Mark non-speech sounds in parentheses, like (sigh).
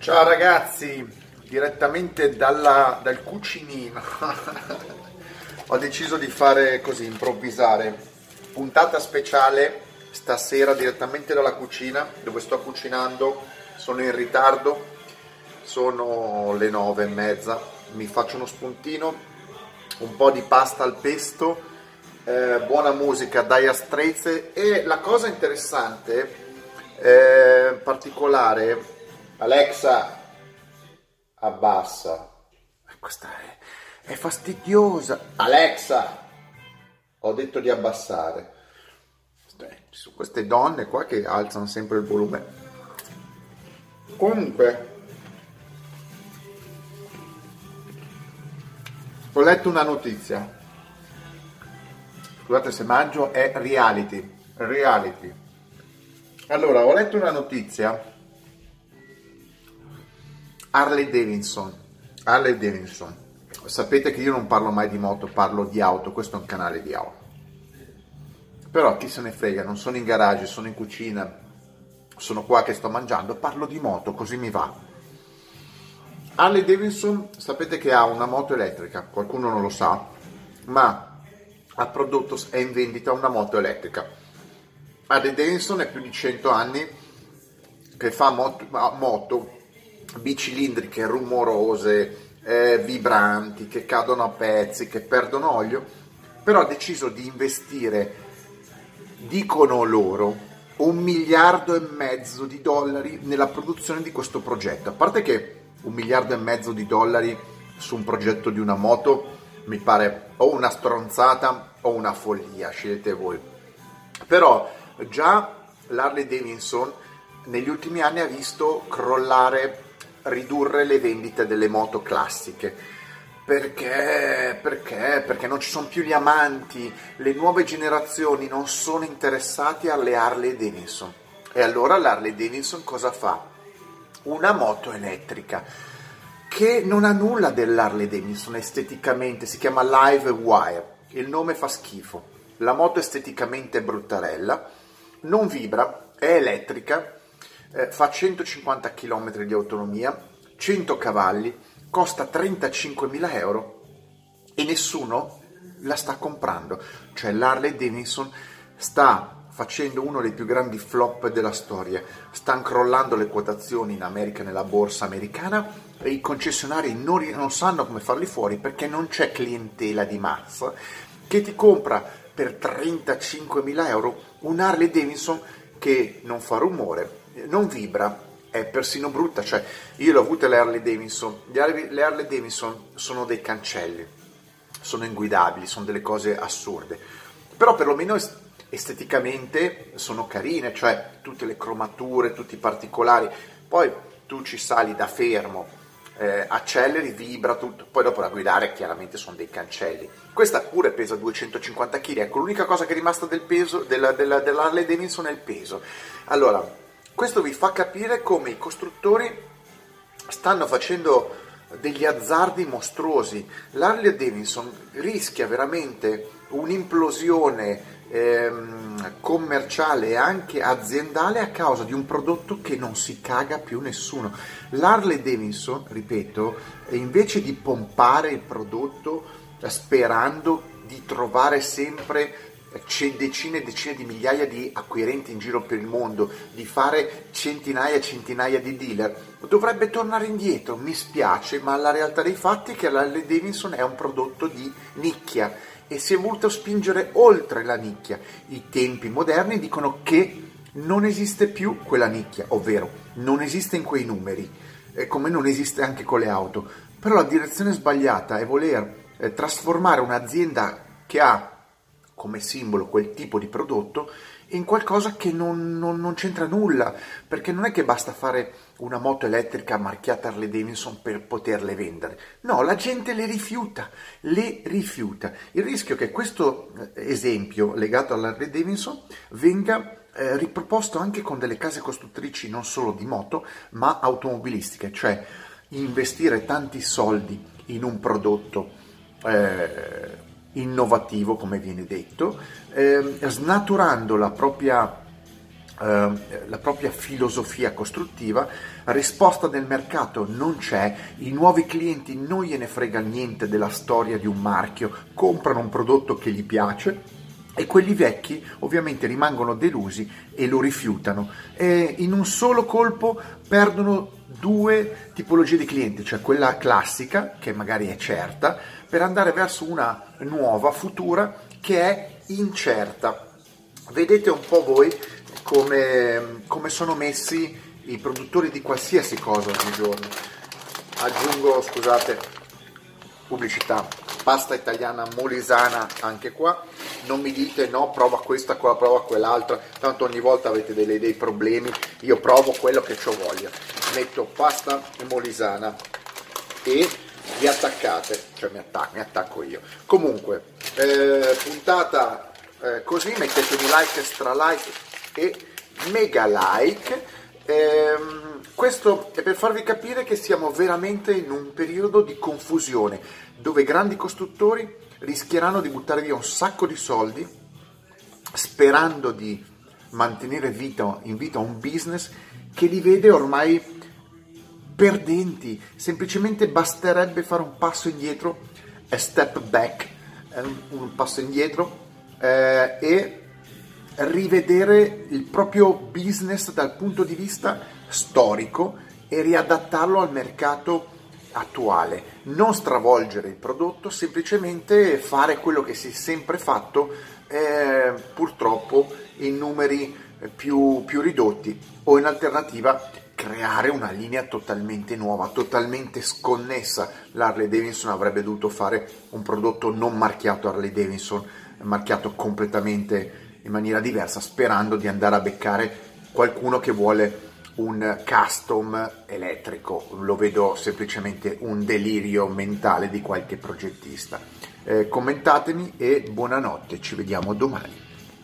Ciao ragazzi, direttamente dalla, dal cucinino. (laughs) Ho deciso di fare così, improvvisare. Puntata speciale stasera direttamente dalla cucina dove sto cucinando. Sono in ritardo, sono le nove e mezza. Mi faccio uno spuntino, un po' di pasta al pesto, eh, buona musica, Dire Straits e la cosa interessante, eh, particolare, Alexa, abbassa. Questa è, è fastidiosa. Alexa, ho detto di abbassare. Ci sono queste donne qua che alzano sempre il volume. Comunque, ho letto una notizia. Scusate se mangio, è reality. Reality. Allora, ho letto una notizia Harley Davidson. Harley Davidson. Sapete che io non parlo mai di moto, parlo di auto, questo è un canale di auto. Però chi se ne frega, non sono in garage, sono in cucina, sono qua che sto mangiando, parlo di moto, così mi va. Harley Davidson, sapete che ha una moto elettrica, qualcuno non lo sa, ma ha prodotto, è in vendita una moto elettrica. Harley Davidson è più di 100 anni che fa moto, moto bicilindriche rumorose, eh, vibranti, che cadono a pezzi, che perdono olio, però ha deciso di investire, dicono loro, un miliardo e mezzo di dollari nella produzione di questo progetto. A parte che un miliardo e mezzo di dollari su un progetto di una moto mi pare o una stronzata o una follia, scegliete voi. Però già l'Harley Davidson negli ultimi anni ha visto crollare ridurre le vendite delle moto classiche. Perché? Perché? Perché non ci sono più gli amanti, le nuove generazioni non sono interessati alle Harley Davidson. E allora l'Harley Davidson cosa fa? Una moto elettrica che non ha nulla dell'Harley Davidson esteticamente, si chiama Live Wire, il nome fa schifo, la moto esteticamente è bruttarella, non vibra, è elettrica, eh, fa 150 km di autonomia, 100 cavalli, costa 35.000 euro e nessuno la sta comprando. Cioè l'Harley Davidson sta facendo uno dei più grandi flop della storia. Stanno crollando le quotazioni in America nella borsa americana e i concessionari non, non sanno come farli fuori perché non c'è clientela di massa che ti compra per 35.000 euro un Harley Davidson che non fa rumore, non vibra, è persino brutta, cioè io l'ho avuta le Harley Davidson, le Harley, le Harley Davidson sono dei cancelli, sono inguidabili, sono delle cose assurde, però perlomeno esteticamente sono carine, cioè tutte le cromature, tutti i particolari, poi tu ci sali da fermo, eh, acceleri, vibra tutto, poi dopo da guidare chiaramente sono dei cancelli. Questa pure pesa 250 kg, ecco l'unica cosa che è rimasta del peso della, della, dell'Harley Davidson è il peso. Allora, questo vi fa capire come i costruttori stanno facendo degli azzardi mostruosi. L'Harley Davidson rischia veramente un'implosione ehm, commerciale e anche aziendale a causa di un prodotto che non si caga più nessuno. L'Harley Davidson, ripeto, invece di pompare il prodotto sperando di trovare sempre decine e decine di migliaia di acquirenti in giro per il mondo, di fare centinaia e centinaia di dealer, dovrebbe tornare indietro. Mi spiace, ma la realtà dei fatti è che l'Harley Davidson è un prodotto di nicchia e si è voluto spingere oltre la nicchia. I tempi moderni dicono che non esiste più quella nicchia, ovvero non esiste in quei numeri, come non esiste anche con le auto. Però la direzione sbagliata è voler eh, trasformare un'azienda che ha come simbolo quel tipo di prodotto in qualcosa che non, non, non, c'entra nulla, perché non è che basta fare una moto elettrica marchiata Harley Davidson per poterle vendere. No, la gente le rifiuta, le rifiuta. Il rischio è che questo eh, esempio legato all'Harley Davidson venga eh, riproposto anche con delle case costruttrici non solo di moto, ma automobilistiche, cioè investire tanti soldi in un prodotto eh, innovativo, come viene detto, eh, snaturando la propria eh, la propria filosofia costruttiva, risposta del mercato non c'è, i nuovi clienti non gliene frega niente della storia di un marchio, comprano un prodotto che gli piace e quelli vecchi ovviamente rimangono delusi e lo rifiutano e in un solo colpo perdono due tipologie di clienti, cioè quella classica che magari è certa per andare verso una nuova futura che è incerta. Vedete un po' voi come, come sono messi i produttori di qualsiasi cosa oggigiorno. Aggiungo, scusate, pubblicità, pasta italiana molisana anche qua. Non mi dite no, prova questa, prova quell'altra, tanto ogni volta avete delle, dei problemi. Io provo quello che ho voglia. Metto pasta molisana e vi attaccate, cioè mi, attacco, mi attacco io. Comunque, eh, puntata eh, così, mettetemi like, stra like e mega like. Ehm, questo è per farvi capire che siamo veramente in un periodo di confusione dove grandi costruttori rischieranno di buttare via un sacco di soldi sperando di mantenere vita, in vita un business che li vede ormai perdenti. Semplicemente basterebbe fare un passo indietro, a step back, un passo indietro eh, e rivedere il proprio business dal punto di vista storico e riadattarlo al mercato attuale, non stravolgere il prodotto, semplicemente fare quello che si è sempre fatto, eh, purtroppo in numeri più, più ridotti o in alternativa creare una linea totalmente nuova, totalmente sconnessa. L'Harley Davidson avrebbe dovuto fare un prodotto non marchiato Harley Davidson, marchiato completamente in maniera diversa, sperando di andare a beccare qualcuno che vuole un custom elettrico. Lo vedo semplicemente un delirio mentale di qualche progettista. Eh, commentatemi e buonanotte, ci vediamo domani.